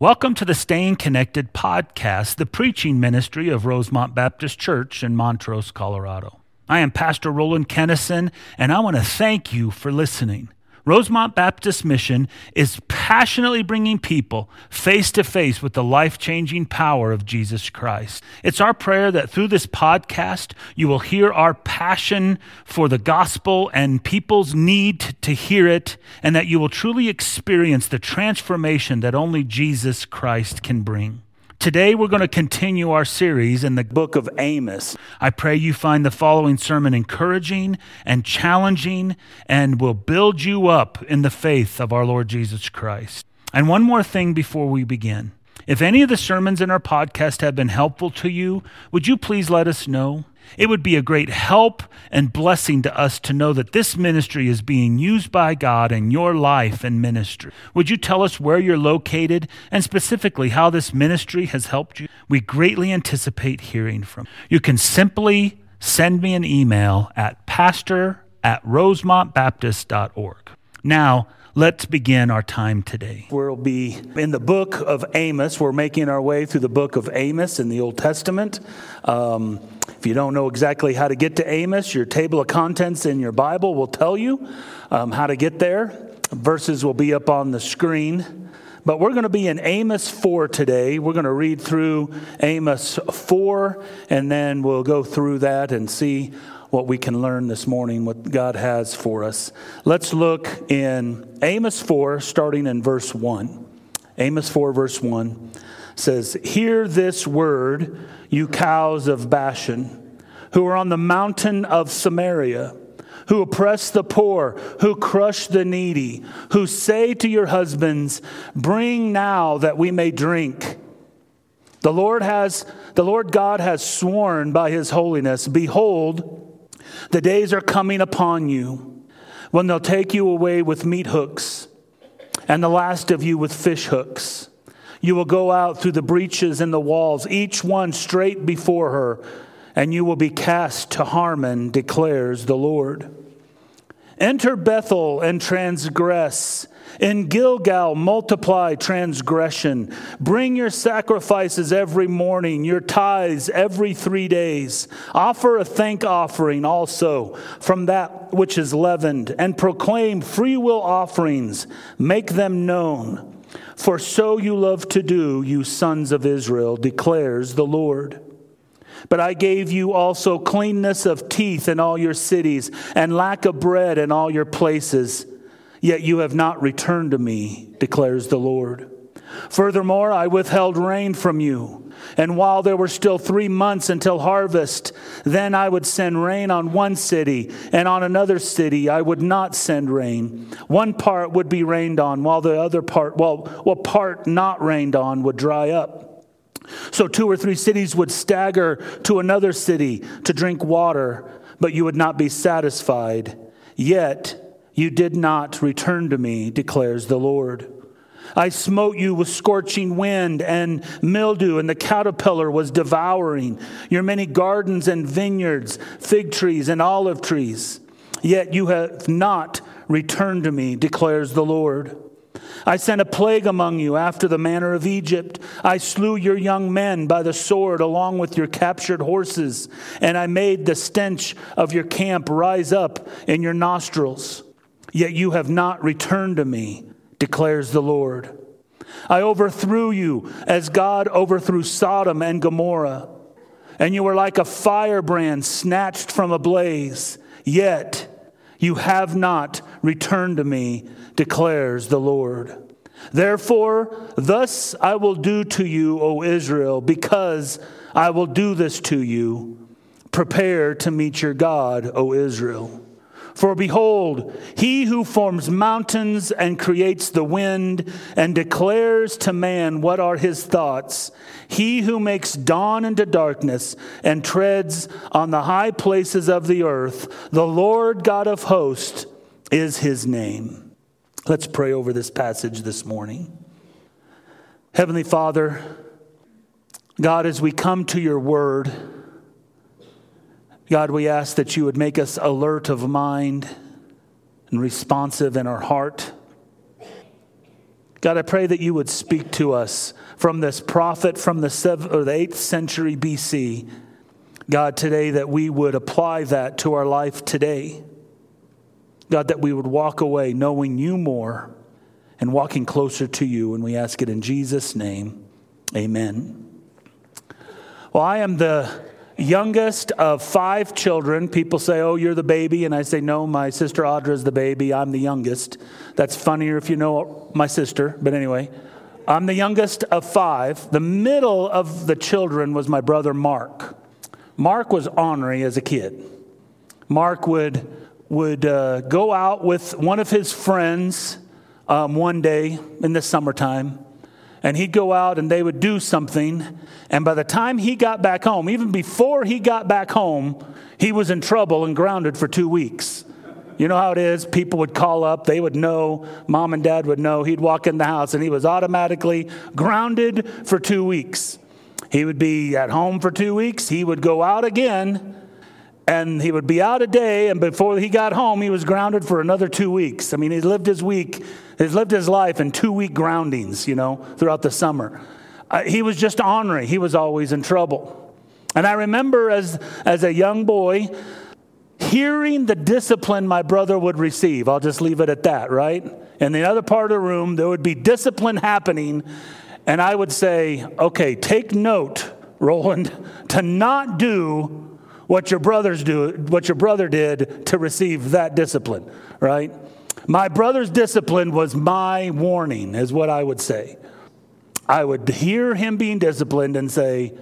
Welcome to the Staying Connected podcast, the preaching ministry of Rosemont Baptist Church in Montrose, Colorado. I am Pastor Roland Kennison, and I want to thank you for listening. Rosemont Baptist Mission is passionately bringing people face to face with the life changing power of Jesus Christ. It's our prayer that through this podcast, you will hear our passion for the gospel and people's need to hear it, and that you will truly experience the transformation that only Jesus Christ can bring. Today, we're going to continue our series in the book of Amos. I pray you find the following sermon encouraging and challenging and will build you up in the faith of our Lord Jesus Christ. And one more thing before we begin. If any of the sermons in our podcast have been helpful to you, would you please let us know? It would be a great help and blessing to us to know that this ministry is being used by God in your life and ministry. Would you tell us where you're located and specifically how this ministry has helped you? We greatly anticipate hearing from you. You can simply send me an email at pastor at rosemontbaptist.org. Now, Let's begin our time today. We'll be in the book of Amos. We're making our way through the book of Amos in the Old Testament. Um, if you don't know exactly how to get to Amos, your table of contents in your Bible will tell you um, how to get there. Verses will be up on the screen. But we're going to be in Amos 4 today. We're going to read through Amos 4, and then we'll go through that and see what we can learn this morning, what God has for us. Let's look in Amos 4, starting in verse 1. Amos 4, verse 1 says, Hear this word, you cows of Bashan, who are on the mountain of Samaria, who oppress the poor, who crush the needy, who say to your husbands, Bring now that we may drink. The Lord has the Lord God has sworn by his holiness, behold, the days are coming upon you when they'll take you away with meat hooks, and the last of you with fish hooks. You will go out through the breaches in the walls, each one straight before her, and you will be cast to Harmon, declares the Lord. Enter Bethel and transgress. In Gilgal, multiply transgression. Bring your sacrifices every morning, your tithes every three days. Offer a thank offering also from that which is leavened, and proclaim free will offerings. Make them known. For so you love to do, you sons of Israel, declares the Lord. But I gave you also cleanness of teeth in all your cities, and lack of bread in all your places. Yet you have not returned to me, declares the Lord. Furthermore, I withheld rain from you. And while there were still three months until harvest, then I would send rain on one city, and on another city I would not send rain. One part would be rained on, while the other part, well, what part not rained on would dry up. So two or three cities would stagger to another city to drink water, but you would not be satisfied. Yet you did not return to me, declares the Lord. I smote you with scorching wind and mildew, and the caterpillar was devouring your many gardens and vineyards, fig trees and olive trees. Yet you have not returned to me, declares the Lord. I sent a plague among you after the manner of Egypt. I slew your young men by the sword along with your captured horses, and I made the stench of your camp rise up in your nostrils. Yet you have not returned to me, declares the Lord. I overthrew you as God overthrew Sodom and Gomorrah, and you were like a firebrand snatched from a blaze. Yet you have not returned to me, declares the Lord. Therefore, thus I will do to you, O Israel, because I will do this to you. Prepare to meet your God, O Israel. For behold, he who forms mountains and creates the wind and declares to man what are his thoughts, he who makes dawn into darkness and treads on the high places of the earth, the Lord God of hosts is his name. Let's pray over this passage this morning. Heavenly Father, God, as we come to your word, God, we ask that you would make us alert of mind and responsive in our heart. God, I pray that you would speak to us from this prophet from the, seventh, or the 8th century BC. God, today that we would apply that to our life today. God, that we would walk away knowing you more and walking closer to you. And we ask it in Jesus' name. Amen. Well, I am the youngest of five children. People say, Oh, you're the baby. And I say, No, my sister Audra is the baby. I'm the youngest. That's funnier if you know my sister. But anyway, I'm the youngest of five. The middle of the children was my brother Mark. Mark was ornery as a kid. Mark would, would uh, go out with one of his friends um, one day in the summertime and he'd go out and they would do something. And by the time he got back home, even before he got back home, he was in trouble and grounded for two weeks. You know how it is? People would call up, they would know, mom and dad would know. He'd walk in the house and he was automatically grounded for two weeks. He would be at home for two weeks, he would go out again and he would be out a day, and before he got home, he was grounded for another two weeks. I mean, he lived his week, he's lived his life in two week groundings, you know, throughout the summer. Uh, he was just ornery. He was always in trouble. And I remember as, as a young boy, hearing the discipline my brother would receive. I'll just leave it at that, right? In the other part of the room, there would be discipline happening, and I would say, okay, take note, Roland, to not do what your brothers do, what your brother did to receive that discipline, right? My brother's discipline was my warning, is what I would say. I would hear him being disciplined and say,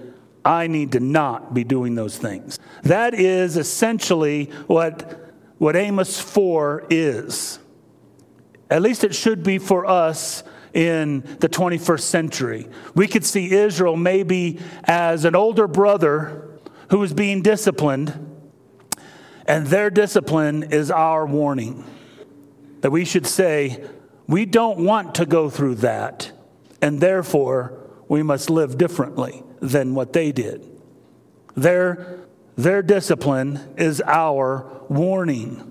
I need to not be doing those things. That is essentially what, what Amos 4 is. At least it should be for us in the 21st century. We could see Israel maybe as an older brother who is being disciplined, and their discipline is our warning. That we should say, we don't want to go through that, and therefore we must live differently than what they did. Their, their discipline is our warning.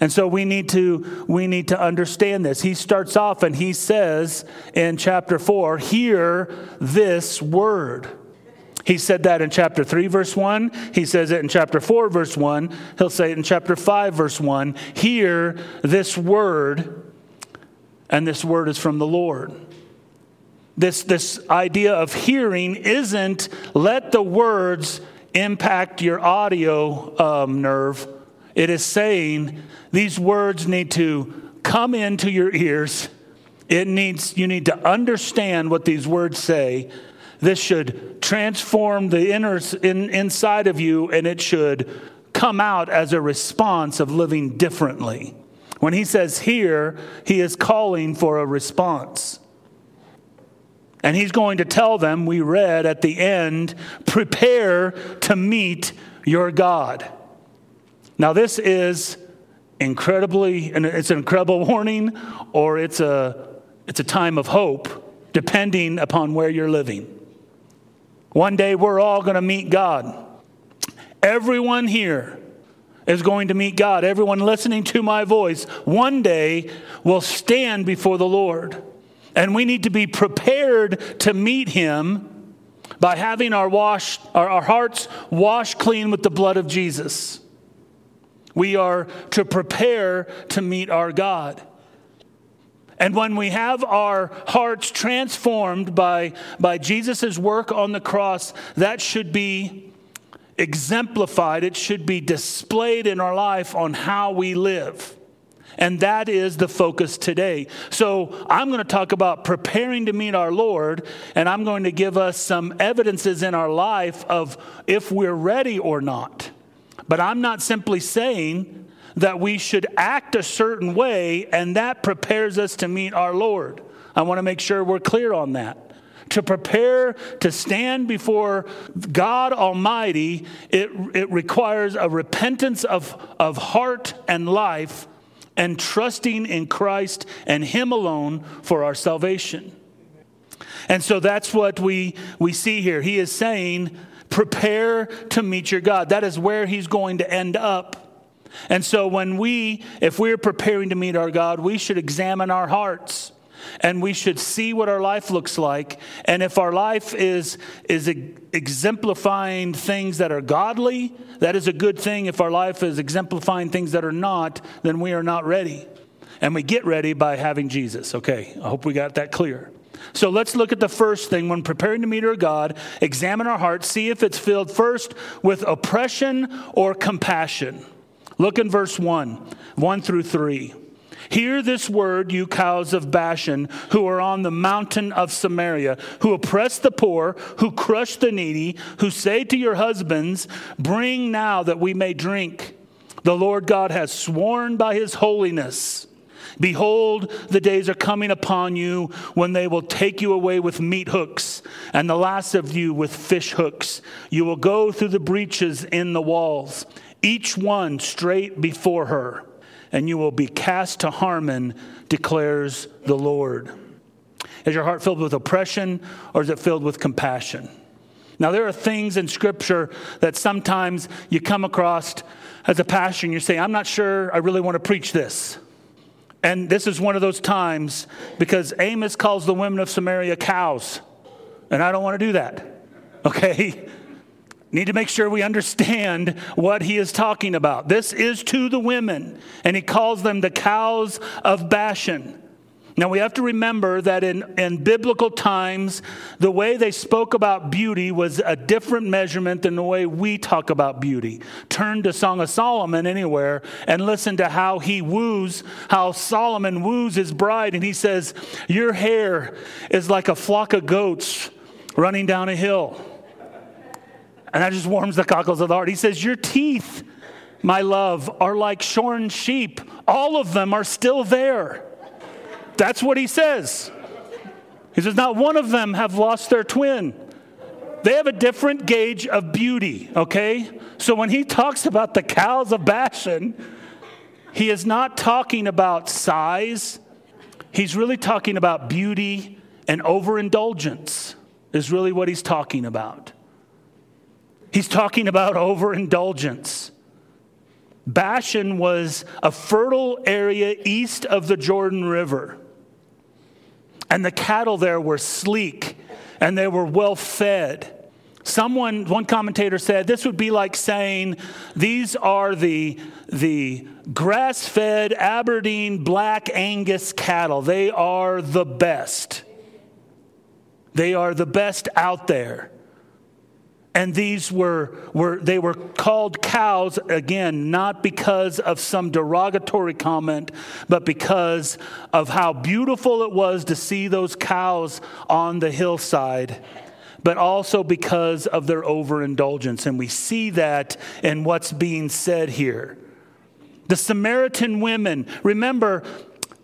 And so we need to we need to understand this. He starts off and he says in chapter 4, hear this word. He said that in chapter 3, verse 1. He says it in chapter 4, verse 1. He'll say it in chapter 5, verse 1. Hear this word, and this word is from the Lord. This, this idea of hearing isn't let the words impact your audio um, nerve. It is saying these words need to come into your ears. It needs, you need to understand what these words say this should transform the inner in, inside of you, and it should come out as a response of living differently. When he says here, he is calling for a response. And he's going to tell them, we read at the end, prepare to meet your God. Now, this is incredibly, and it's an incredible warning, or it's a, it's a time of hope, depending upon where you're living. One day we're all going to meet God. Everyone here is going to meet God. Everyone listening to my voice one day will stand before the Lord. And we need to be prepared to meet him by having our, wash, our, our hearts washed clean with the blood of Jesus. We are to prepare to meet our God. And when we have our hearts transformed by, by Jesus' work on the cross, that should be exemplified, it should be displayed in our life on how we live. And that is the focus today. So I'm going to talk about preparing to meet our Lord, and I'm going to give us some evidences in our life of if we're ready or not. But I'm not simply saying that we should act a certain way, and that prepares us to meet our Lord. I want to make sure we're clear on that. To prepare to stand before God Almighty, it, it requires a repentance of, of heart and life and trusting in Christ and Him alone for our salvation. And so that's what we, we see here. He is saying, prepare to meet your God. That is where He's going to end up. And so, when we, if we're preparing to meet our God, we should examine our hearts. and we should see what our life looks like. And if our life is, is exemplifying things that are godly, that is a good thing. If our life is exemplifying things that are not, then we are not ready. And we get ready by having Jesus. Okay, I hope we got that clear. So let's look at the first thing. When preparing to meet our God, examine our hearts, see if it's filled first with oppression or compassion. Look in verse 1, 1 through 3. Hear this word, you cows of Bashan, who are on the mountain of Samaria, who oppress the poor, who crush the needy, who say to your husbands, Bring now that we may drink. The Lord God has sworn by his holiness. Behold, the days are coming upon you when they will take you away with meat hooks, and the last of you with fish hooks. You will go through the breaches in the walls, each one straight before her and you will be cast to Harmon, declares the Lord. Is your heart filled with oppression or is it filled with compassion? Now, there are things in Scripture that sometimes you come across as a pastor and you say, I'm not sure I really want to preach this. And this is one of those times because Amos calls the women of Samaria cows, and I don't want to do that. Okay? Need to make sure we understand what he is talking about. This is to the women, and he calls them the cows of Bashan. Now, we have to remember that in, in biblical times, the way they spoke about beauty was a different measurement than the way we talk about beauty. Turn to Song of Solomon anywhere and listen to how he woos, how Solomon woos his bride, and he says, Your hair is like a flock of goats running down a hill. And that just warms the cockles of the heart. He says, Your teeth, my love, are like shorn sheep. All of them are still there. That's what he says. He says, Not one of them have lost their twin. They have a different gauge of beauty, okay? So when he talks about the cows of Bashan, he is not talking about size. He's really talking about beauty and overindulgence, is really what he's talking about. He's talking about overindulgence. Bashan was a fertile area east of the Jordan River. And the cattle there were sleek and they were well fed. Someone, one commentator said, this would be like saying these are the, the grass fed Aberdeen Black Angus cattle. They are the best. They are the best out there and these were, were they were called cows again not because of some derogatory comment but because of how beautiful it was to see those cows on the hillside but also because of their overindulgence. And we see that in what's being said here. The samaritan women remember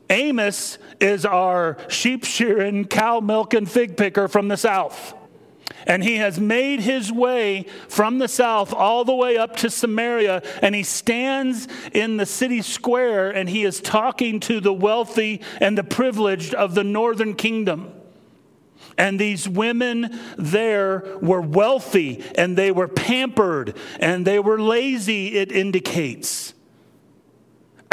amos is our sheep shearing cow milking fig picker from the south and he has made his way from the south all the way up to Samaria. And he stands in the city square and he is talking to the wealthy and the privileged of the northern kingdom. And these women there were wealthy and they were pampered and they were lazy, it indicates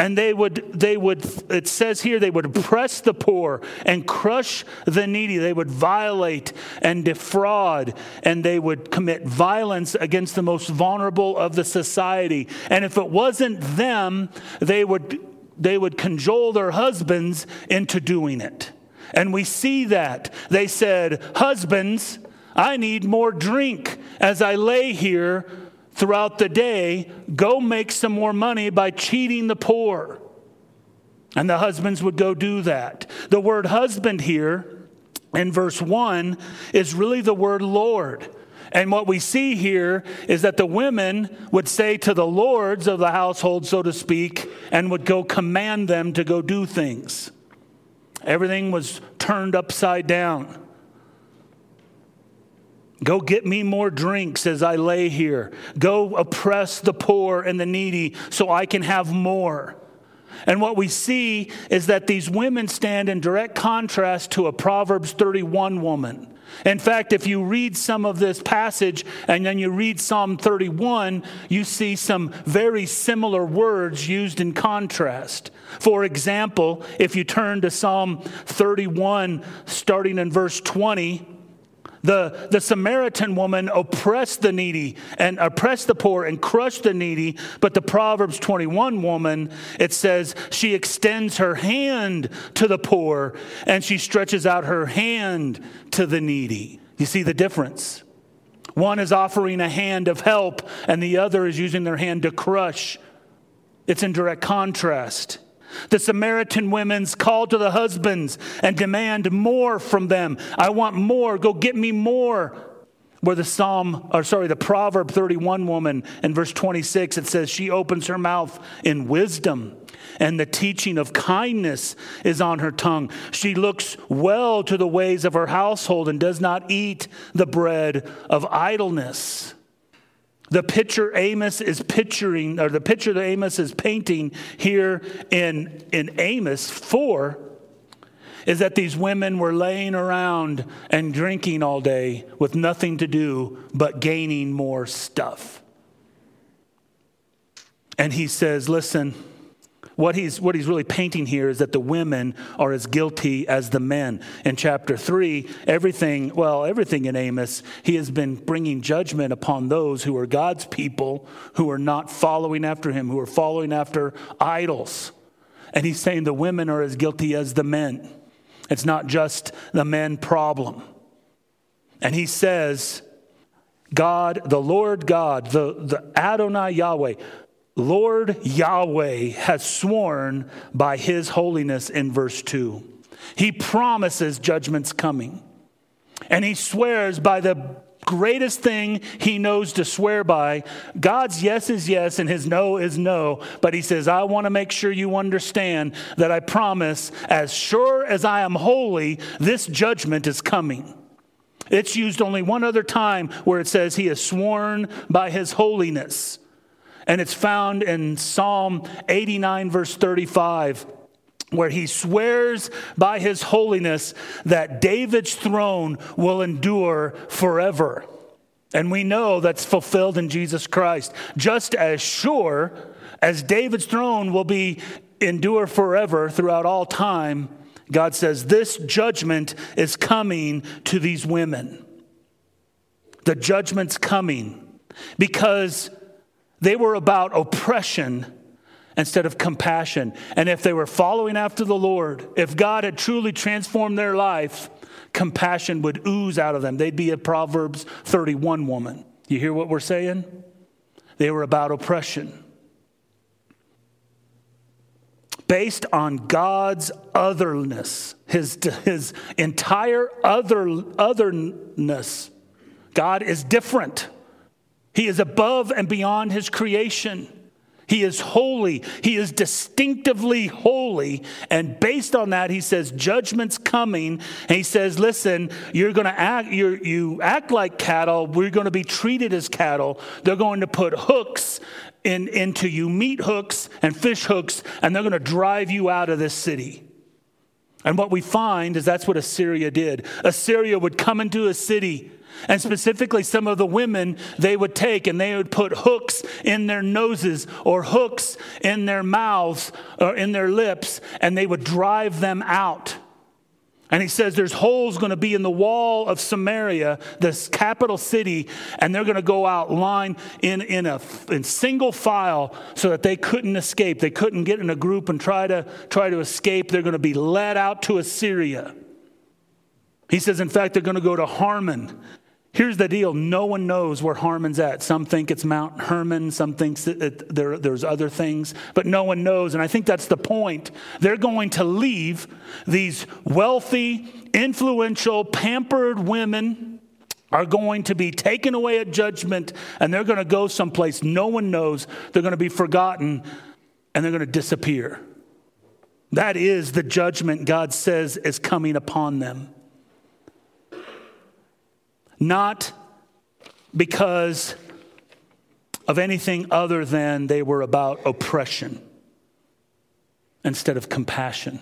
and they would they would it says here they would oppress the poor and crush the needy. They would violate and defraud and they would commit violence against the most vulnerable of the society. And if it wasn't them they would they would cajole their husbands into doing it. And we see that. They said husbands i need more drink as i lay here throughout the day, go make some more money by cheating the poor. And the husbands would go do that. The word husband here in verse 1 is really the word Lord. And what we see here is that the women would say to the lords of the household, so to speak, and would go command them to go do things. Everything was turned upside down. Go get me more drinks as I lay here. Go oppress the poor and the needy so I can have more. And what we see is that these women stand in direct contrast to a Proverbs 31 woman. In fact, if you read some of this passage and then you read Psalm 31, you see some very similar words used in contrast. For example, if you turn to Psalm 31, starting in verse 20, the, the Samaritan woman oppressed the needy and oppressed the poor and crushed the needy. But the Proverbs 21 woman, it says, she extends her hand to the poor and she stretches out her hand to the needy. You see the difference? One is offering a hand of help, and the other is using their hand to crush. It's in direct contrast. The Samaritan women's call to the husbands and demand more from them. I want more. Go get me more. Where the Psalm, or sorry, the Proverb 31 woman in verse 26, it says, She opens her mouth in wisdom, and the teaching of kindness is on her tongue. She looks well to the ways of her household and does not eat the bread of idleness. The picture Amos is picturing, or the picture that Amos is painting here in, in Amos 4 is that these women were laying around and drinking all day with nothing to do but gaining more stuff. And he says, Listen, what he's, what he's really painting here is that the women are as guilty as the men. In chapter 3, everything, well, everything in Amos, he has been bringing judgment upon those who are God's people, who are not following after him, who are following after idols. And he's saying the women are as guilty as the men. It's not just the men problem. And he says, God, the Lord God, the, the Adonai Yahweh, Lord Yahweh has sworn by his holiness in verse 2. He promises judgment's coming. And he swears by the greatest thing he knows to swear by. God's yes is yes and his no is no. But he says, I want to make sure you understand that I promise, as sure as I am holy, this judgment is coming. It's used only one other time where it says he has sworn by his holiness. And it's found in Psalm 89, verse 35 where he swears by his holiness that David's throne will endure forever. And we know that's fulfilled in Jesus Christ. Just as sure as David's throne will be endure forever throughout all time, God says this judgment is coming to these women. The judgment's coming because they were about oppression instead of compassion. And if they were following after the Lord, if God had truly transformed their life, compassion would ooze out of them. They'd be a Proverbs 31 woman. You hear what we're saying? They were about oppression. Based on God's otherness, his, his entire other, otherness, God is different. He is above and beyond his creation. He is holy. He is distinctively holy. And based on that, he says, judgment's coming. And he says, listen, you're going to act, you you act like cattle. We're going to be treated as cattle. They're going to put hooks in, into you, meat hooks and fish hooks, and they're going to drive you out of this city. And what we find is that's what Assyria did. Assyria would come into a city and specifically, some of the women they would take and they would put hooks in their noses or hooks in their mouths or in their lips, and they would drive them out. And he says there's holes going to be in the wall of Samaria, this capital city, and they're going to go out line in, in a in single file so that they couldn't escape. They couldn't get in a group and try to try to escape. They're going to be led out to Assyria. He says, in fact, they're going to go to Harmon Here's the deal no one knows where Harmon's at. Some think it's Mount Hermon, some think that there, there's other things, but no one knows. And I think that's the point. They're going to leave these wealthy, influential, pampered women are going to be taken away at judgment and they're going to go someplace no one knows. They're going to be forgotten and they're going to disappear. That is the judgment God says is coming upon them not because of anything other than they were about oppression instead of compassion.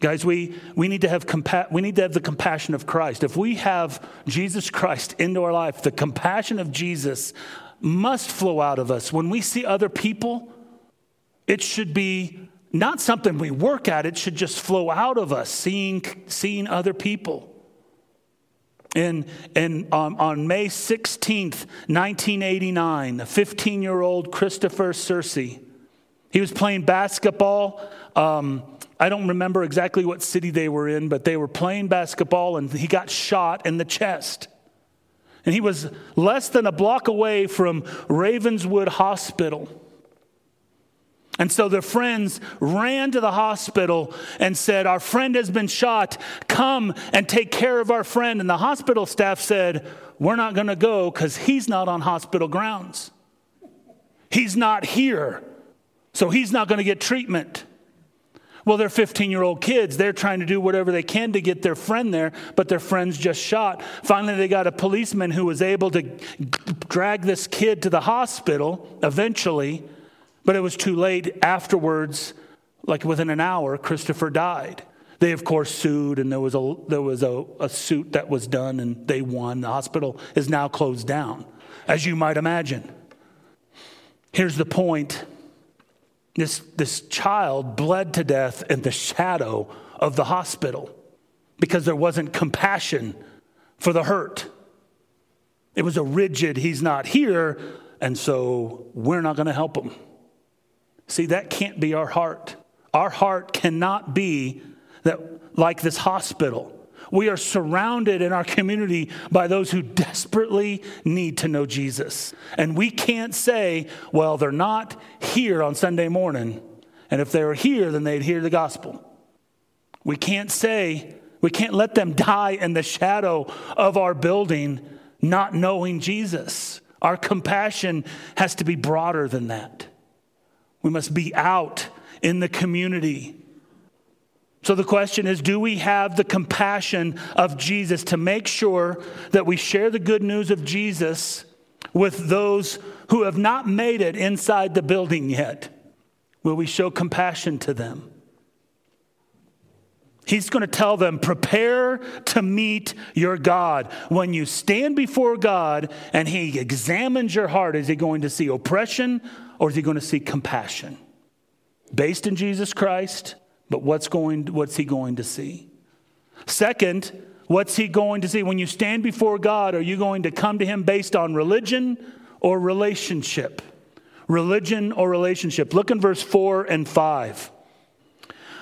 Guys, we, we, need to have compa- we need to have the compassion of Christ. If we have Jesus Christ into our life, the compassion of Jesus must flow out of us. When we see other people, it should be not something we work at, it should just flow out of us, seeing, seeing other people. In, in, um, on May 16th, 1989, a 15 year old Christopher Sercye, he was playing basketball. Um, I don't remember exactly what city they were in, but they were playing basketball and he got shot in the chest. And he was less than a block away from Ravenswood Hospital. And so their friends ran to the hospital and said, Our friend has been shot. Come and take care of our friend. And the hospital staff said, We're not going to go because he's not on hospital grounds. He's not here. So he's not going to get treatment. Well, they're 15 year old kids. They're trying to do whatever they can to get their friend there, but their friend's just shot. Finally, they got a policeman who was able to drag this kid to the hospital eventually, but it was too late. Afterwards, like within an hour, Christopher died. They, of course, sued, and there was, a, there was a, a suit that was done, and they won. The hospital is now closed down, as you might imagine. Here's the point this, this child bled to death in the shadow of the hospital because there wasn't compassion for the hurt. It was a rigid, he's not here, and so we're not going to help him. See, that can't be our heart. Our heart cannot be that like this hospital we are surrounded in our community by those who desperately need to know Jesus. And we can't say, well, they're not here on Sunday morning. And if they were here, then they'd hear the gospel. We can't say, we can't let them die in the shadow of our building not knowing Jesus. Our compassion has to be broader than that. We must be out in the community so the question is do we have the compassion of Jesus to make sure that we share the good news of Jesus with those who have not made it inside the building yet? Will we show compassion to them? He's going to tell them, prepare to meet your God. When you stand before God and He examines your heart, is He going to see oppression or is He going to see compassion? Based in Jesus Christ but what's, going, what's he going to see? Second, what's he going to see? When you stand before God, are you going to come to him based on religion or relationship? Religion or relationship. Look in verse 4 and 5.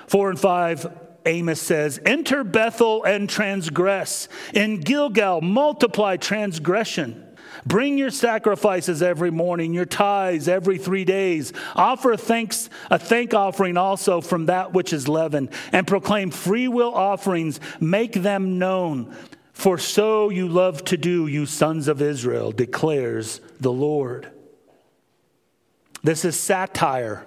4 and 5, Amos says, Enter Bethel and transgress. In Gilgal, multiply transgression. Bring your sacrifices every morning, your tithes every three days. Offer thanks, a thank offering also from that which is leavened, and proclaim free will offerings. Make them known. For so you love to do, you sons of Israel, declares the Lord. This is satire.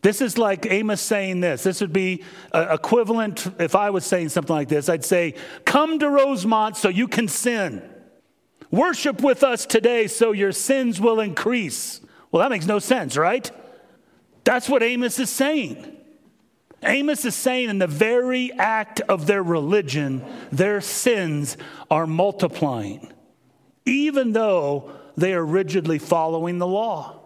This is like Amos saying this. This would be uh, equivalent if I was saying something like this. I'd say, Come to Rosemont so you can sin. Worship with us today so your sins will increase. Well, that makes no sense, right? That's what Amos is saying. Amos is saying in the very act of their religion, their sins are multiplying, even though they are rigidly following the law.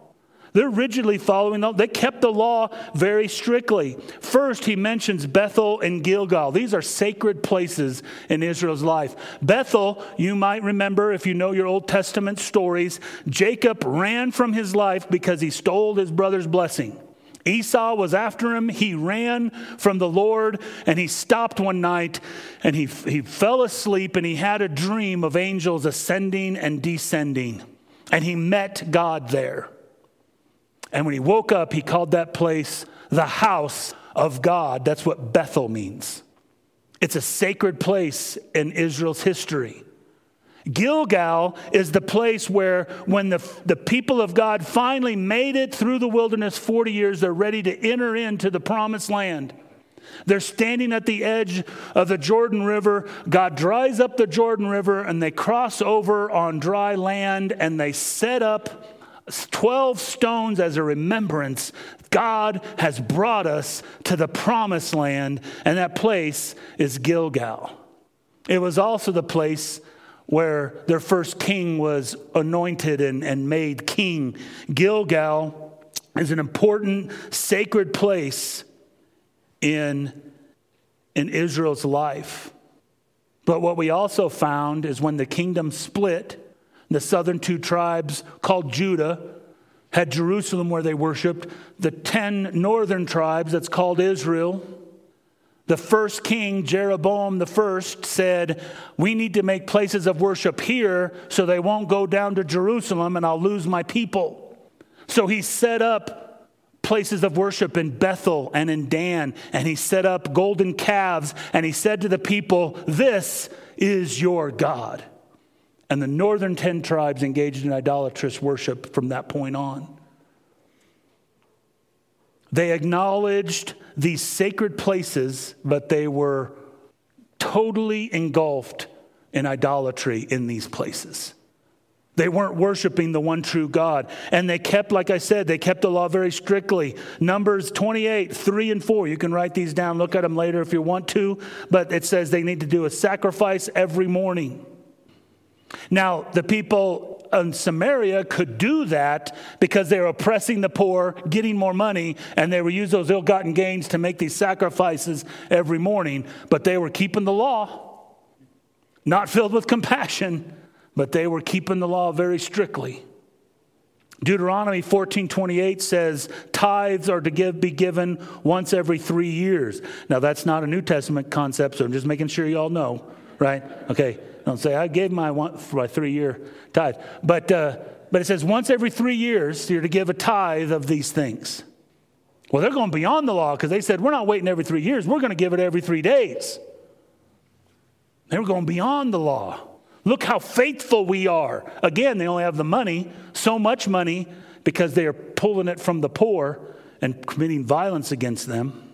They're rigidly following, the, they kept the law very strictly. First, he mentions Bethel and Gilgal. These are sacred places in Israel's life. Bethel, you might remember if you know your Old Testament stories, Jacob ran from his life because he stole his brother's blessing. Esau was after him. He ran from the Lord and he stopped one night and he, he fell asleep and he had a dream of angels ascending and descending. And he met God there. And when he woke up, he called that place the house of God. That's what Bethel means. It's a sacred place in Israel's history. Gilgal is the place where, when the, the people of God finally made it through the wilderness 40 years, they're ready to enter into the promised land. They're standing at the edge of the Jordan River. God dries up the Jordan River and they cross over on dry land and they set up 12 stones as a remembrance. God has brought us to the promised land, and that place is Gilgal. It was also the place where their first king was anointed and, and made king. Gilgal is an important sacred place in, in Israel's life. But what we also found is when the kingdom split, the southern two tribes called Judah had Jerusalem where they worshiped. The 10 northern tribes, that's called Israel, the first king, Jeroboam the first, said, We need to make places of worship here so they won't go down to Jerusalem and I'll lose my people. So he set up places of worship in Bethel and in Dan, and he set up golden calves, and he said to the people, This is your God. And the northern 10 tribes engaged in idolatrous worship from that point on. They acknowledged these sacred places, but they were totally engulfed in idolatry in these places. They weren't worshiping the one true God. And they kept, like I said, they kept the law very strictly. Numbers 28, 3 and 4. You can write these down, look at them later if you want to. But it says they need to do a sacrifice every morning. Now, the people in Samaria could do that because they were oppressing the poor, getting more money, and they would use those ill gotten gains to make these sacrifices every morning, but they were keeping the law. Not filled with compassion, but they were keeping the law very strictly. Deuteronomy 14:28 says tithes are to give, be given once every 3 years. Now that's not a New Testament concept, so I'm just making sure you all know, right? Okay. Don't say, I gave my, one, my three year tithe. But, uh, but it says once every three years, you're to give a tithe of these things. Well, they're going beyond the law because they said, we're not waiting every three years, we're going to give it every three days. They were going beyond the law. Look how faithful we are. Again, they only have the money, so much money, because they are pulling it from the poor and committing violence against them.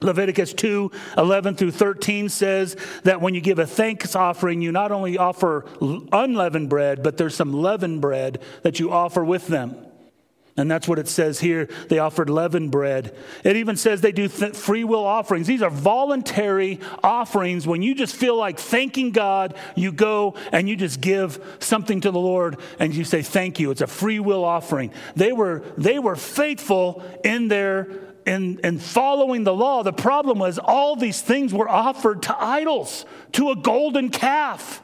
Leviticus 2 11 through 13 says that when you give a thanks offering, you not only offer unleavened bread, but there's some leavened bread that you offer with them. And that's what it says here. They offered leavened bread. It even says they do th- free will offerings. These are voluntary offerings. When you just feel like thanking God, you go and you just give something to the Lord and you say thank you. It's a free will offering. They were, they were faithful in their in, in following the law, the problem was all these things were offered to idols, to a golden calf.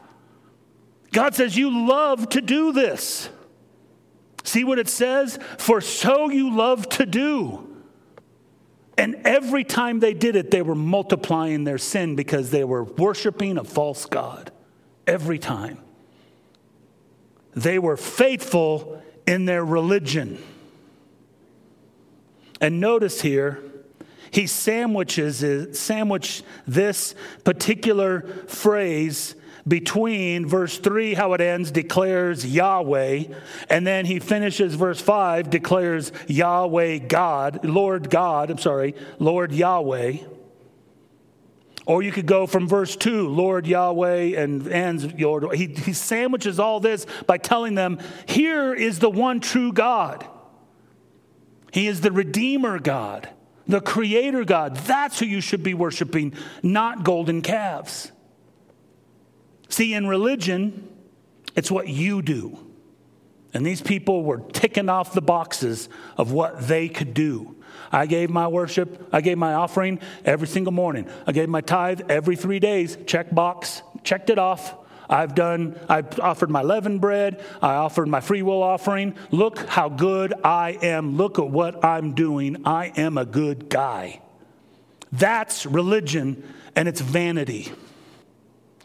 God says, You love to do this. See what it says? For so you love to do. And every time they did it, they were multiplying their sin because they were worshiping a false God. Every time. They were faithful in their religion. And notice here, he sandwiches sandwich this particular phrase between verse 3 how it ends declares Yahweh and then he finishes verse 5 declares Yahweh God Lord God I'm sorry Lord Yahweh. Or you could go from verse 2 Lord Yahweh and ends Lord he, he sandwiches all this by telling them here is the one true God he is the Redeemer God, the Creator God. That's who you should be worshiping, not golden calves. See, in religion, it's what you do. And these people were ticking off the boxes of what they could do. I gave my worship, I gave my offering every single morning. I gave my tithe every three days, check box, checked it off. I've done, I've offered my leavened bread. I offered my free will offering. Look how good I am. Look at what I'm doing. I am a good guy. That's religion and it's vanity.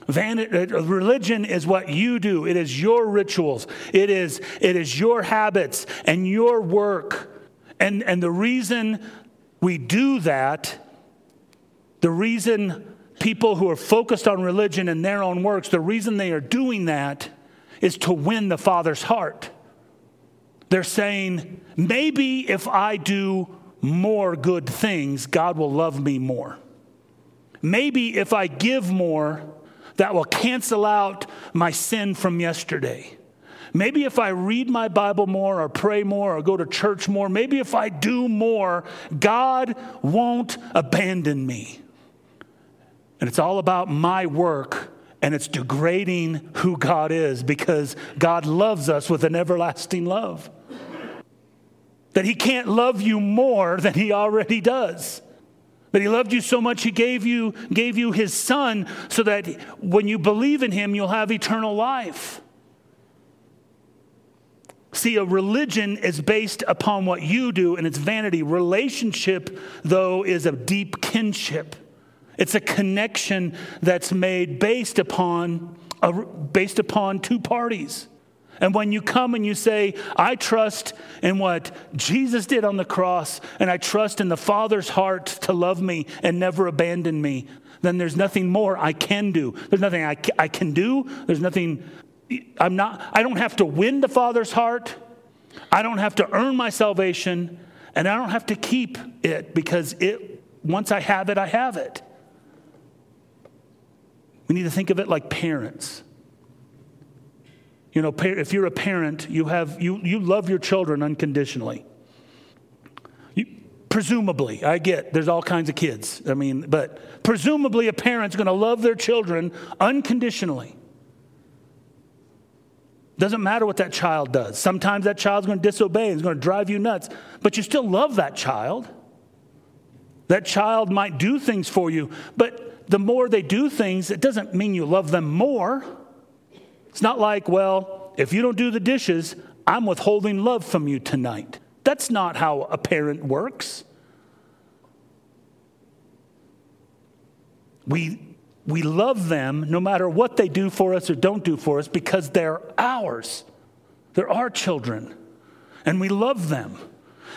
Vanity, uh, religion is what you do. It is your rituals. It is, it is your habits and your work. And, and the reason we do that, the reason people who are focused on religion and their own works, the reason they are doing that is to win the Father's heart. They're saying, maybe if I do more good things, God will love me more. Maybe if I give more, that will cancel out my sin from yesterday. Maybe if I read my Bible more or pray more or go to church more, maybe if I do more, God won't abandon me. And it's all about my work and it's degrading who God is because God loves us with an everlasting love. That He can't love you more than He already does. That He loved you so much He gave you, gave you His Son so that when you believe in Him, you'll have eternal life. See, a religion is based upon what you do and it's vanity. Relationship, though, is a deep kinship. It's a connection that's made based upon, a, based upon two parties. And when you come and you say, I trust in what Jesus did on the cross, and I trust in the Father's heart to love me and never abandon me, then there's nothing more I can do. There's nothing I, I can do. There's nothing I'm not, I don't have to win the Father's heart. I don't have to earn my salvation. And I don't have to keep it because it, once I have it, I have it. We need to think of it like parents. You know, if you're a parent, you, have, you, you love your children unconditionally. You, presumably, I get there's all kinds of kids. I mean, but presumably a parent's going to love their children unconditionally. Doesn't matter what that child does. Sometimes that child's going to disobey and is going to drive you nuts, but you still love that child. That child might do things for you, but the more they do things, it doesn't mean you love them more. It's not like, well, if you don't do the dishes, I'm withholding love from you tonight. That's not how a parent works. We we love them no matter what they do for us or don't do for us because they're ours. They're our children. And we love them.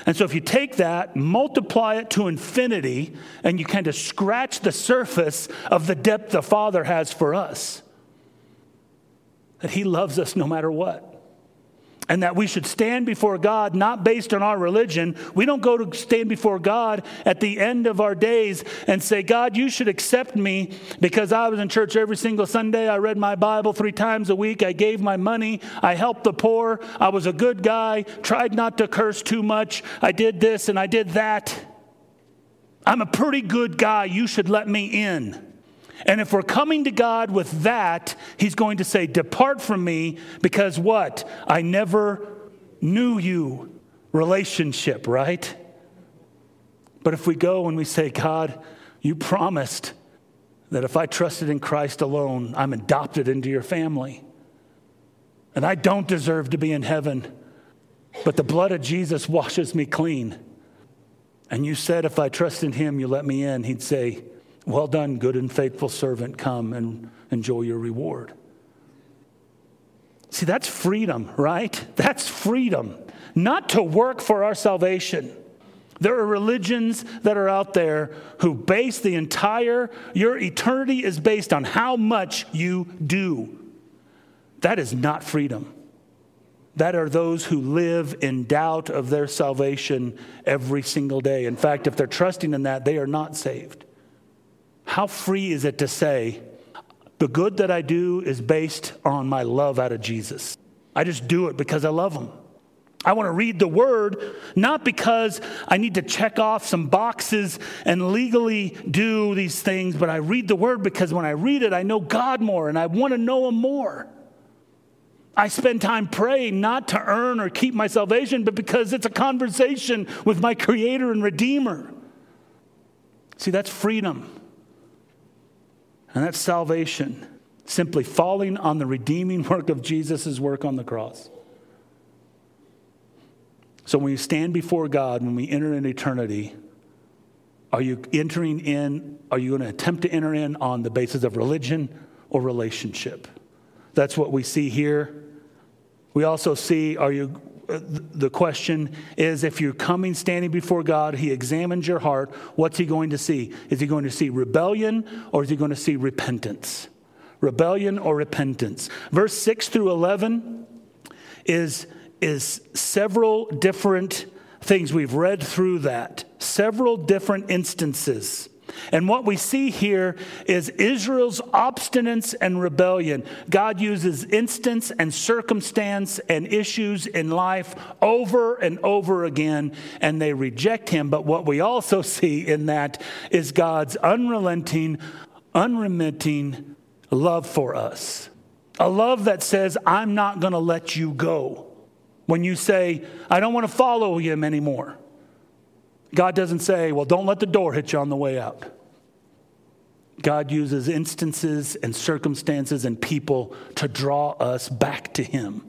And so if you take that, multiply it to infinity, and you kind of scratch the surface of the depth the Father has for us, that He loves us no matter what and that we should stand before God not based on our religion. We don't go to stand before God at the end of our days and say, God, you should accept me because I was in church every single Sunday. I read my Bible three times a week. I gave my money. I helped the poor. I was a good guy, tried not to curse too much. I did this and I did that. I'm a pretty good guy. You should let me in. And if we're coming to God with that, He's going to say, Depart from me, because what? I never knew you. Relationship, right? But if we go and we say, God, you promised that if I trusted in Christ alone, I'm adopted into your family. And I don't deserve to be in heaven, but the blood of Jesus washes me clean. And you said, if I trust in him, you let me in. He'd say, well done, good and faithful servant. Come and enjoy your reward. See, that's freedom, right? That's freedom. Not to work for our salvation. There are religions that are out there who base the entire, your eternity is based on how much you do. That is not freedom. That are those who live in doubt of their salvation every single day. In fact, if they're trusting in that, they are not saved. How free is it to say, the good that I do is based on my love out of Jesus? I just do it because I love him. I want to read the word not because I need to check off some boxes and legally do these things, but I read the word because when I read it, I know God more and I want to know him more. I spend time praying not to earn or keep my salvation, but because it's a conversation with my Creator and Redeemer. See, that's freedom. And that's salvation, simply falling on the redeeming work of Jesus' work on the cross. So when we stand before God, when we enter in eternity, are you entering in, are you going to attempt to enter in on the basis of religion or relationship? That's what we see here. We also see, are you the question is if you're coming standing before God, He examines your heart, what's He going to see? Is He going to see rebellion or is He going to see repentance? Rebellion or repentance. Verse 6 through 11 is, is several different things. We've read through that, several different instances. And what we see here is Israel's obstinance and rebellion. God uses instance and circumstance and issues in life over and over again, and they reject him. But what we also see in that is God's unrelenting, unremitting love for us. A love that says, I'm not going to let you go. When you say, I don't want to follow him anymore. God doesn't say, well, don't let the door hit you on the way out. God uses instances and circumstances and people to draw us back to Him.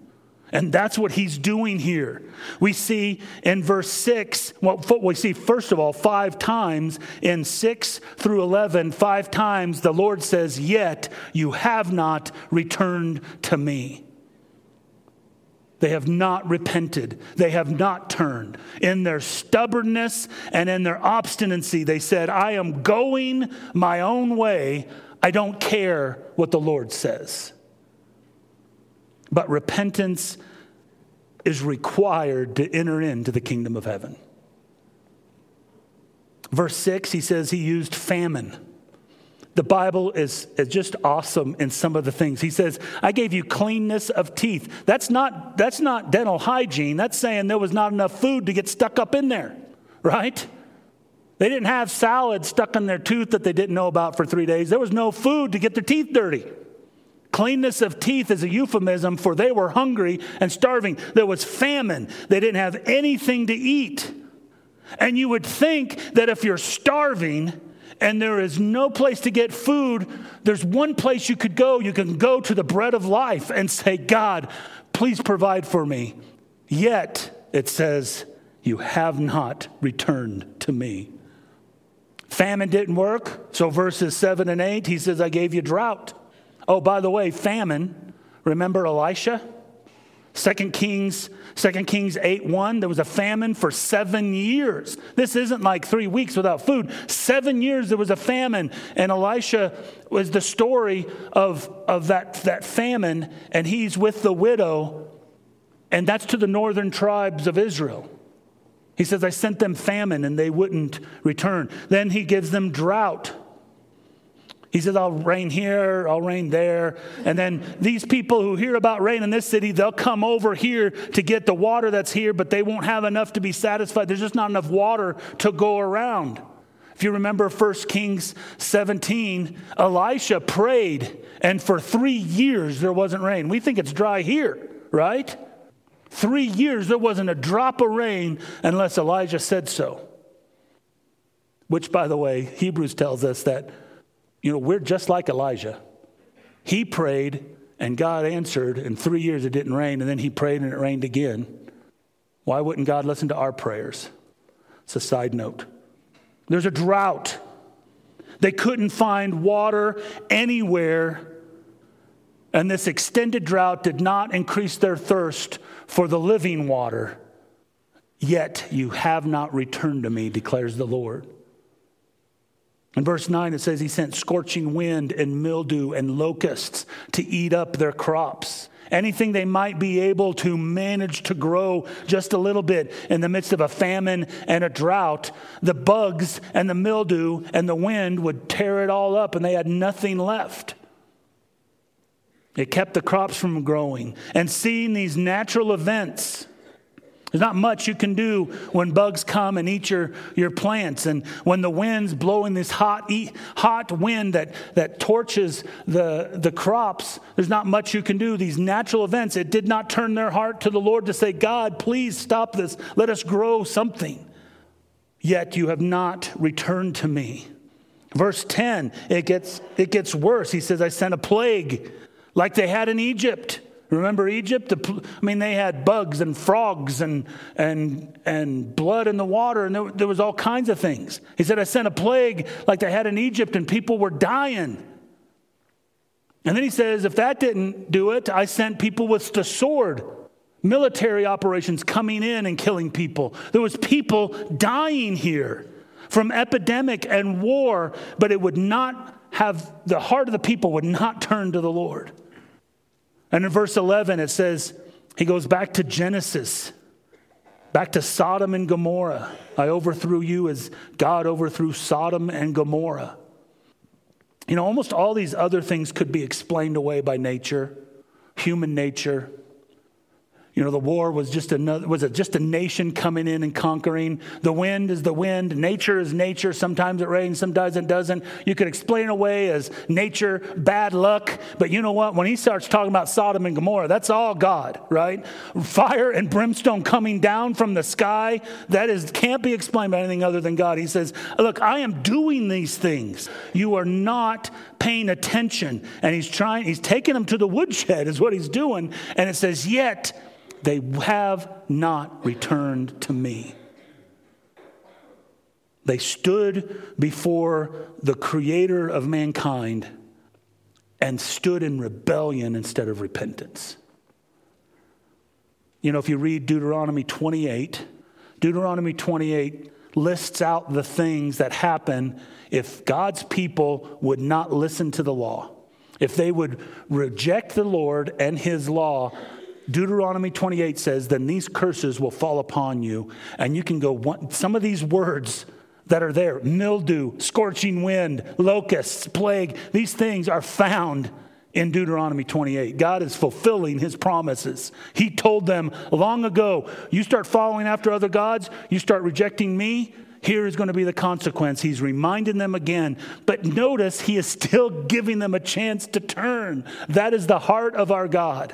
And that's what he's doing here. We see in verse 6, well, we see first of all, five times in 6 through 11, five times the Lord says, Yet you have not returned to me. They have not repented. They have not turned. In their stubbornness and in their obstinacy, they said, I am going my own way. I don't care what the Lord says. But repentance is required to enter into the kingdom of heaven. Verse 6, he says he used famine the Bible is, is just awesome in some of the things. He says, I gave you cleanness of teeth. That's not, that's not dental hygiene. That's saying there was not enough food to get stuck up in there, right? They didn't have salad stuck in their tooth that they didn't know about for three days. There was no food to get their teeth dirty. Cleanness of teeth is a euphemism for they were hungry and starving. There was famine. They didn't have anything to eat. And you would think that if you're starving, and there is no place to get food, there's one place you could go. You can go to the bread of life and say, God, please provide for me. Yet, it says, you have not returned to me. Famine didn't work. So, verses 7 and 8, he says, I gave you drought. Oh, by the way, famine. Remember Elisha? Second Kings, 2 Kings 8 1, there was a famine for seven years. This isn't like three weeks without food. Seven years there was a famine. And Elisha was the story of, of that, that famine, and he's with the widow, and that's to the northern tribes of Israel. He says, I sent them famine and they wouldn't return. Then he gives them drought. He says, I'll rain here, I'll rain there. And then these people who hear about rain in this city, they'll come over here to get the water that's here, but they won't have enough to be satisfied. There's just not enough water to go around. If you remember 1 Kings 17, Elisha prayed, and for three years there wasn't rain. We think it's dry here, right? Three years there wasn't a drop of rain unless Elijah said so. Which, by the way, Hebrews tells us that you know, we're just like Elijah. He prayed and God answered. In three years it didn't rain, and then he prayed and it rained again. Why wouldn't God listen to our prayers? It's a side note. There's a drought. They couldn't find water anywhere, and this extended drought did not increase their thirst for the living water. Yet you have not returned to me, declares the Lord. In verse 9, it says he sent scorching wind and mildew and locusts to eat up their crops. Anything they might be able to manage to grow just a little bit in the midst of a famine and a drought, the bugs and the mildew and the wind would tear it all up and they had nothing left. It kept the crops from growing. And seeing these natural events, there's not much you can do when bugs come and eat your, your plants. And when the wind's blowing this hot, hot wind that, that torches the, the crops, there's not much you can do. These natural events, it did not turn their heart to the Lord to say, God, please stop this. Let us grow something. Yet you have not returned to me. Verse 10, it gets, it gets worse. He says, I sent a plague like they had in Egypt. Remember Egypt? I mean, they had bugs and frogs and, and, and blood in the water, and there, there was all kinds of things. He said, I sent a plague like they had in Egypt, and people were dying. And then he says, if that didn't do it, I sent people with the sword, military operations coming in and killing people. There was people dying here from epidemic and war, but it would not have, the heart of the people would not turn to the Lord. And in verse 11, it says, he goes back to Genesis. Back to Sodom and Gomorrah. I overthrew you as God overthrew Sodom and Gomorrah. You know, almost all these other things could be explained away by nature, human nature, you know, the war was just another, was it just a nation coming in and conquering? The wind is the wind. Nature is nature. Sometimes it rains, sometimes it doesn't. You could explain away as nature, bad luck. But you know what? When he starts talking about Sodom and Gomorrah, that's all God, right? Fire and brimstone coming down from the sky. That is, can't be explained by anything other than God. He says, look, I am doing these things. You are not paying attention. And he's trying, he's taking them to the woodshed is what he's doing. And it says, yet, they have not returned to me. They stood before the creator of mankind and stood in rebellion instead of repentance. You know, if you read Deuteronomy 28, Deuteronomy 28 lists out the things that happen if God's people would not listen to the law. If they would reject the Lord and his law, Deuteronomy 28 says, Then these curses will fall upon you. And you can go, one, some of these words that are there mildew, scorching wind, locusts, plague these things are found in Deuteronomy 28. God is fulfilling his promises. He told them long ago, You start following after other gods, you start rejecting me. Here is going to be the consequence. He's reminding them again. But notice he is still giving them a chance to turn. That is the heart of our God.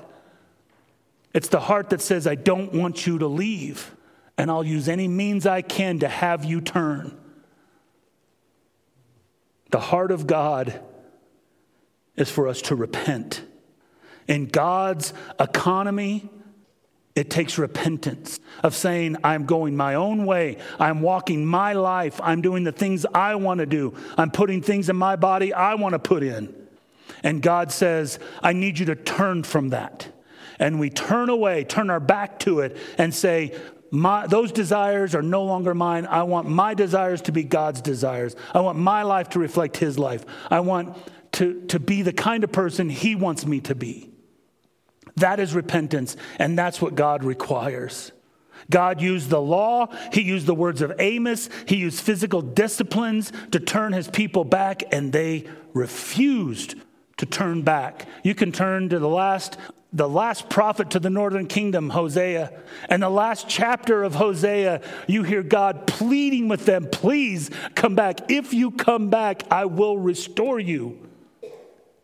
It's the heart that says, I don't want you to leave, and I'll use any means I can to have you turn. The heart of God is for us to repent. In God's economy, it takes repentance of saying, I'm going my own way. I'm walking my life. I'm doing the things I want to do. I'm putting things in my body I want to put in. And God says, I need you to turn from that and we turn away, turn our back to it, and say, my, those desires are no longer mine. I want my desires to be God's desires. I want my life to reflect His life. I want to, to be the kind of person He wants me to be. That is repentance, and that's what God requires. God used the law, He used the words of Amos, He used physical disciplines to turn His people back, and they refused to turn back. You can turn to the last the last prophet to the northern kingdom, Hosea. And the last chapter of Hosea, you hear God pleading with them, please come back. If you come back, I will restore you.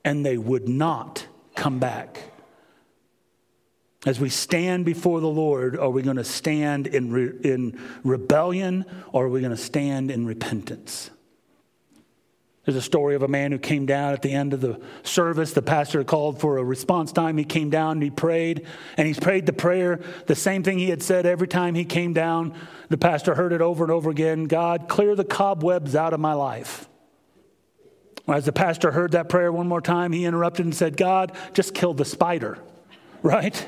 And they would not come back. As we stand before the Lord, are we going to stand in, re- in rebellion or are we going to stand in repentance? There's a story of a man who came down at the end of the service. The pastor called for a response time. He came down and he prayed, and he prayed the prayer, the same thing he had said every time he came down. The pastor heard it over and over again God, clear the cobwebs out of my life. As the pastor heard that prayer one more time, he interrupted and said, God, just kill the spider, right?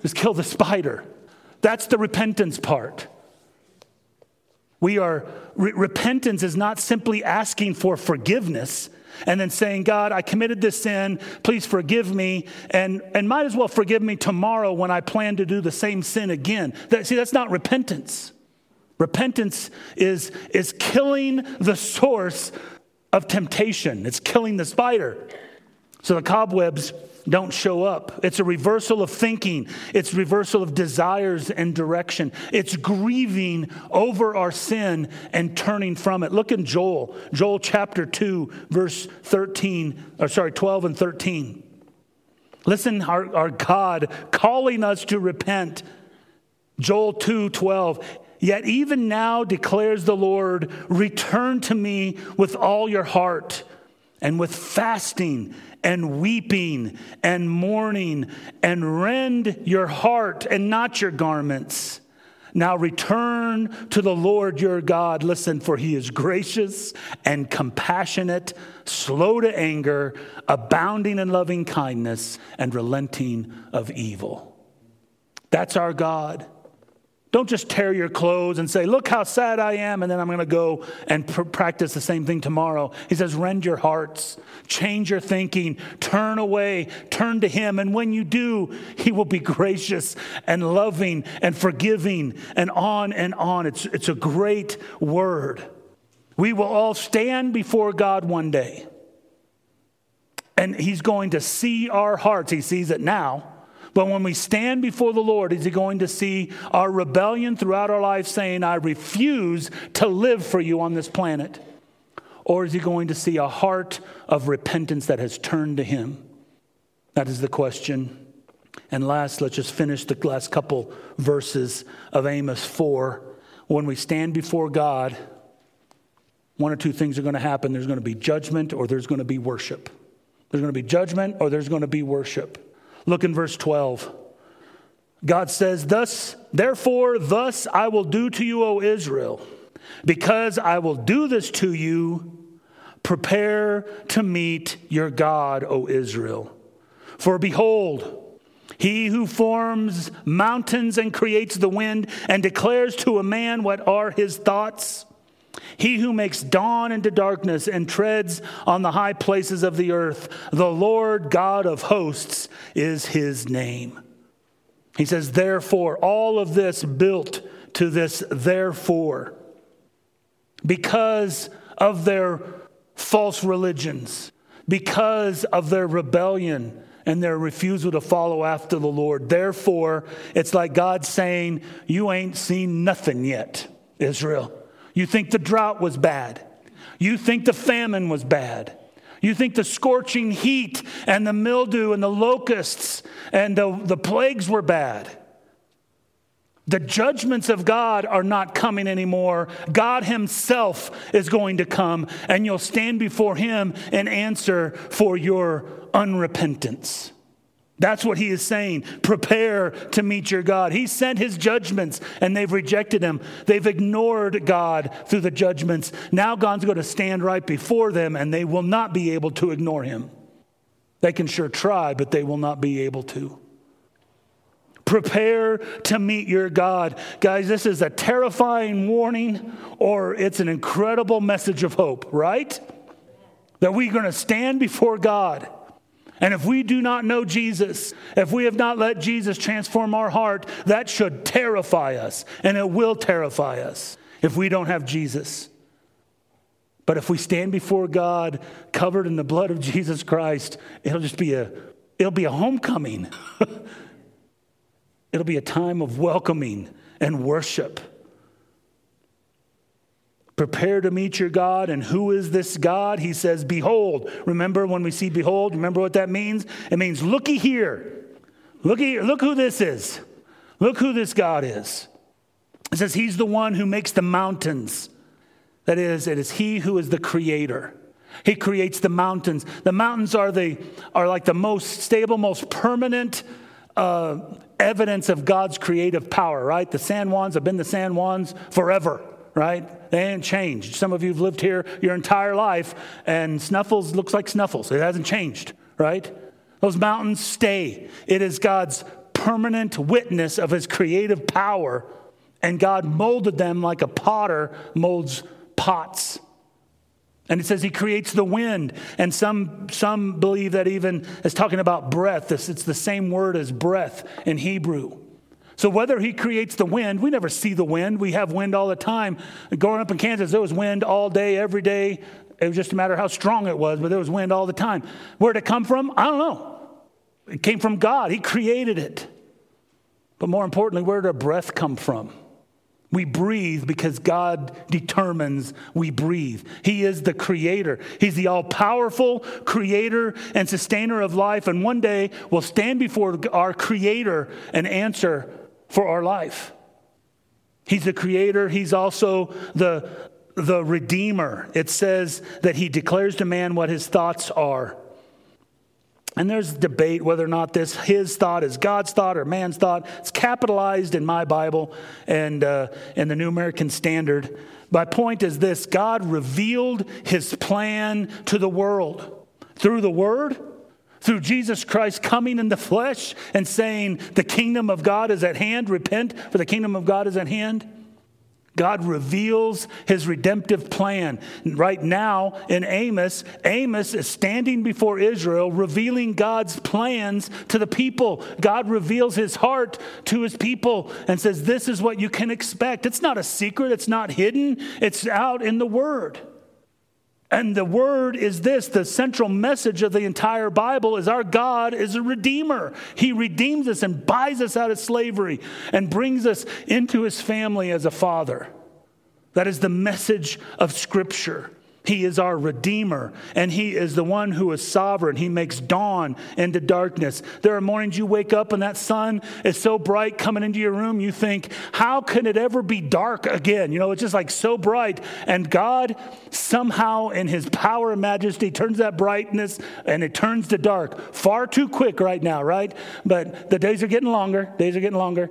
Just kill the spider. That's the repentance part. We are, re- repentance is not simply asking for forgiveness and then saying, God, I committed this sin, please forgive me, and, and might as well forgive me tomorrow when I plan to do the same sin again. That, see, that's not repentance. Repentance is, is killing the source of temptation, it's killing the spider. So the cobwebs don't show up. It's a reversal of thinking, it's reversal of desires and direction. It's grieving over our sin and turning from it. Look in Joel, Joel chapter 2, verse 13, or sorry, 12 and 13. Listen, our, our God calling us to repent. Joel 2 12. Yet even now declares the Lord, return to me with all your heart and with fasting and weeping and mourning and rend your heart and not your garments. Now return to the Lord your God. Listen, for he is gracious and compassionate, slow to anger, abounding in loving kindness, and relenting of evil. That's our God. Don't just tear your clothes and say, Look how sad I am, and then I'm going to go and pr- practice the same thing tomorrow. He says, Rend your hearts, change your thinking, turn away, turn to Him. And when you do, He will be gracious and loving and forgiving, and on and on. It's, it's a great word. We will all stand before God one day, and He's going to see our hearts. He sees it now. But when we stand before the Lord, is He going to see our rebellion throughout our life saying, I refuse to live for you on this planet? Or is He going to see a heart of repentance that has turned to Him? That is the question. And last, let's just finish the last couple verses of Amos 4. When we stand before God, one or two things are going to happen there's going to be judgment or there's going to be worship. There's going to be judgment or there's going to be worship. Look in verse 12. God says, Thus, therefore, thus I will do to you, O Israel, because I will do this to you. Prepare to meet your God, O Israel. For behold, he who forms mountains and creates the wind and declares to a man what are his thoughts he who makes dawn into darkness and treads on the high places of the earth, the Lord God of hosts is his name. He says, therefore, all of this built to this therefore, because of their false religions, because of their rebellion and their refusal to follow after the Lord. Therefore, it's like God saying, You ain't seen nothing yet, Israel. You think the drought was bad. You think the famine was bad. You think the scorching heat and the mildew and the locusts and the, the plagues were bad. The judgments of God are not coming anymore. God Himself is going to come, and you'll stand before Him and answer for your unrepentance. That's what he is saying. Prepare to meet your God. He sent his judgments and they've rejected him. They've ignored God through the judgments. Now God's going to stand right before them and they will not be able to ignore him. They can sure try, but they will not be able to. Prepare to meet your God. Guys, this is a terrifying warning or it's an incredible message of hope, right? That we're going to stand before God and if we do not know Jesus, if we have not let Jesus transform our heart, that should terrify us, and it will terrify us if we don't have Jesus. But if we stand before God covered in the blood of Jesus Christ, it'll just be a it'll be a homecoming. it'll be a time of welcoming and worship. Prepare to meet your God. And who is this God? He says, Behold. Remember when we see behold, remember what that means? It means looky here. Looky, here. look who this is. Look who this God is. It says, He's the one who makes the mountains. That is, it is He who is the creator. He creates the mountains. The mountains are, the, are like the most stable, most permanent uh, evidence of God's creative power, right? The San Juans have been the San Juans forever right? They ain't changed. Some of you have lived here your entire life, and Sneffels looks like Sneffels. It hasn't changed, right? Those mountains stay. It is God's permanent witness of his creative power, and God molded them like a potter molds pots. And it says he creates the wind. And some, some believe that even is talking about breath. It's the same word as breath in Hebrew. So whether he creates the wind, we never see the wind. We have wind all the time. Growing up in Kansas, there was wind all day, every day. It was just a matter of how strong it was, but there was wind all the time. Where'd it come from? I don't know. It came from God. He created it. But more importantly, where did our breath come from? We breathe because God determines we breathe. He is the creator. He's the all powerful creator and sustainer of life. And one day we'll stand before our creator and answer for our life. He's the creator, he's also the, the redeemer. It says that he declares to man what his thoughts are. And there's debate whether or not this his thought is God's thought or man's thought. It's capitalized in my Bible and uh, in the New American Standard. My point is this God revealed his plan to the world through the Word, through Jesus Christ coming in the flesh and saying, The kingdom of God is at hand, repent, for the kingdom of God is at hand. God reveals his redemptive plan. Right now in Amos, Amos is standing before Israel, revealing God's plans to the people. God reveals his heart to his people and says, This is what you can expect. It's not a secret, it's not hidden, it's out in the word. And the word is this the central message of the entire Bible is our God is a redeemer. He redeems us and buys us out of slavery and brings us into his family as a father. That is the message of Scripture. He is our Redeemer, and He is the one who is sovereign. He makes dawn into darkness. There are mornings you wake up and that sun is so bright coming into your room, you think, How can it ever be dark again? You know, it's just like so bright. And God, somehow, in His power and majesty, turns that brightness and it turns to dark. Far too quick right now, right? But the days are getting longer. Days are getting longer.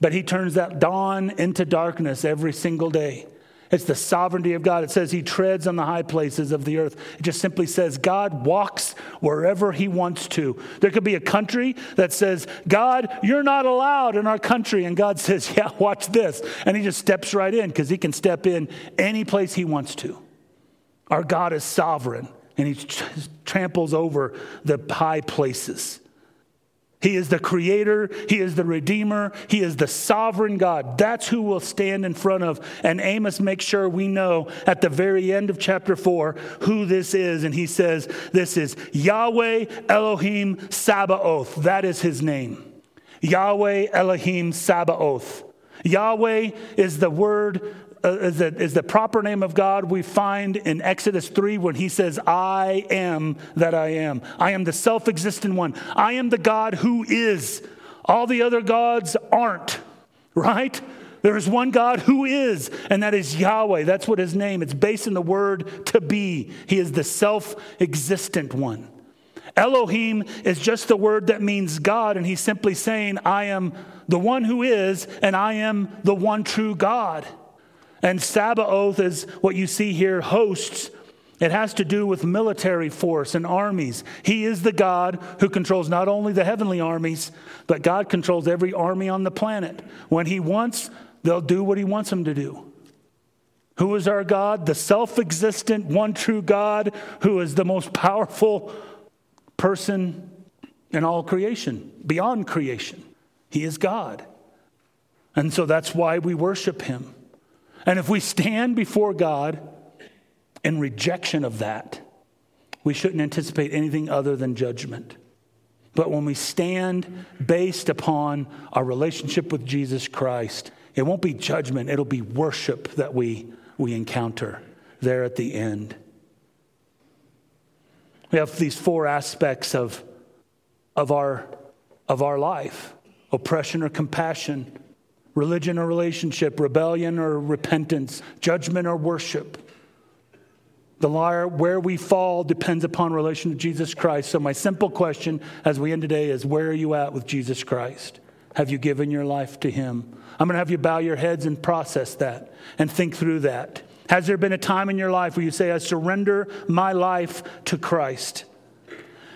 But He turns that dawn into darkness every single day. It's the sovereignty of God. It says he treads on the high places of the earth. It just simply says God walks wherever he wants to. There could be a country that says, God, you're not allowed in our country. And God says, Yeah, watch this. And he just steps right in because he can step in any place he wants to. Our God is sovereign and he tramples over the high places. He is the creator, He is the redeemer, He is the sovereign God. That's who we'll stand in front of. And Amos makes sure we know at the very end of chapter 4 who this is. And he says, This is Yahweh Elohim Sabaoth. That is his name. Yahweh Elohim Sabaoth. Yahweh is the word Uh, is, the, is the proper name of God we find in Exodus 3 when he says, I am that I am. I am the self existent one. I am the God who is. All the other gods aren't, right? There is one God who is, and that is Yahweh. That's what his name. It's based in the word to be. He is the self existent one. Elohim is just the word that means God, and he's simply saying, I am the one who is, and I am the one true God. And Sabaoth is what you see here hosts. It has to do with military force and armies. He is the God who controls not only the heavenly armies, but God controls every army on the planet. When He wants, they'll do what He wants them to do. Who is our God? The self existent, one true God who is the most powerful person in all creation, beyond creation. He is God. And so that's why we worship Him. And if we stand before God in rejection of that, we shouldn't anticipate anything other than judgment. But when we stand based upon our relationship with Jesus Christ, it won't be judgment, it'll be worship that we, we encounter there at the end. We have these four aspects of, of, our, of our life oppression or compassion, religion or relationship, rebellion or repentance, judgment or worship. The liar, where we fall depends upon relation to Jesus Christ. So, my simple question as we end today is where are you at with Jesus Christ? Have you given your life to Him? I'm going to have you bow your heads and process that and think through that. Has there been a time in your life where you say, I surrender my life to Christ?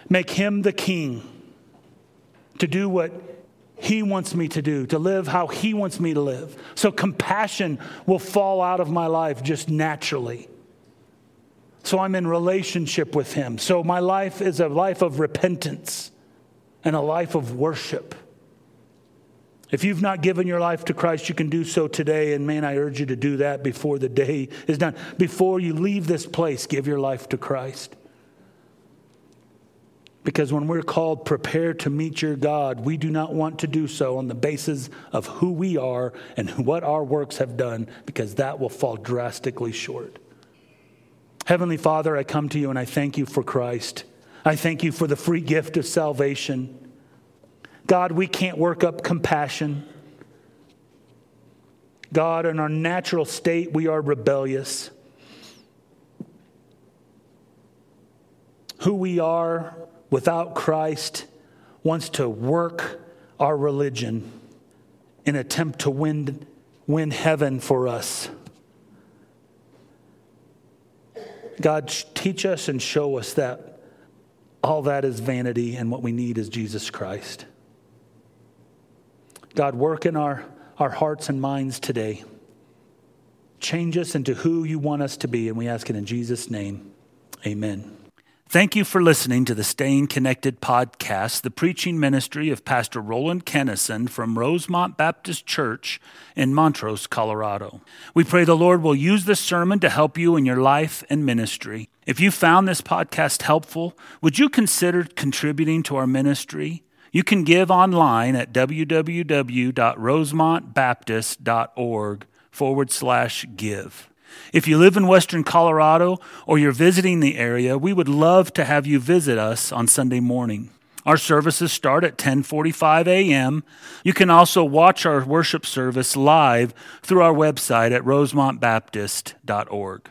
Make Him the King to do what he wants me to do, to live how He wants me to live. So compassion will fall out of my life just naturally. So I'm in relationship with Him. So my life is a life of repentance and a life of worship. If you've not given your life to Christ, you can do so today. And man, I urge you to do that before the day is done. Before you leave this place, give your life to Christ. Because when we're called, prepare to meet your God, we do not want to do so on the basis of who we are and what our works have done, because that will fall drastically short. Heavenly Father, I come to you and I thank you for Christ. I thank you for the free gift of salvation. God, we can't work up compassion. God, in our natural state, we are rebellious. Who we are without Christ wants to work our religion in attempt to win, win heaven for us. God, teach us and show us that all that is vanity, and what we need is Jesus Christ. God, work in our, our hearts and minds today. Change us into who you want us to be, and we ask it in Jesus' name. Amen. Thank you for listening to the Staying Connected podcast, the preaching ministry of Pastor Roland Kennison from Rosemont Baptist Church in Montrose, Colorado. We pray the Lord will use this sermon to help you in your life and ministry. If you found this podcast helpful, would you consider contributing to our ministry? You can give online at www.rosemontbaptist.org forward slash give. If you live in Western Colorado or you're visiting the area, we would love to have you visit us on Sunday morning. Our services start at 10:45 a.m. You can also watch our worship service live through our website at rosemontbaptist.org.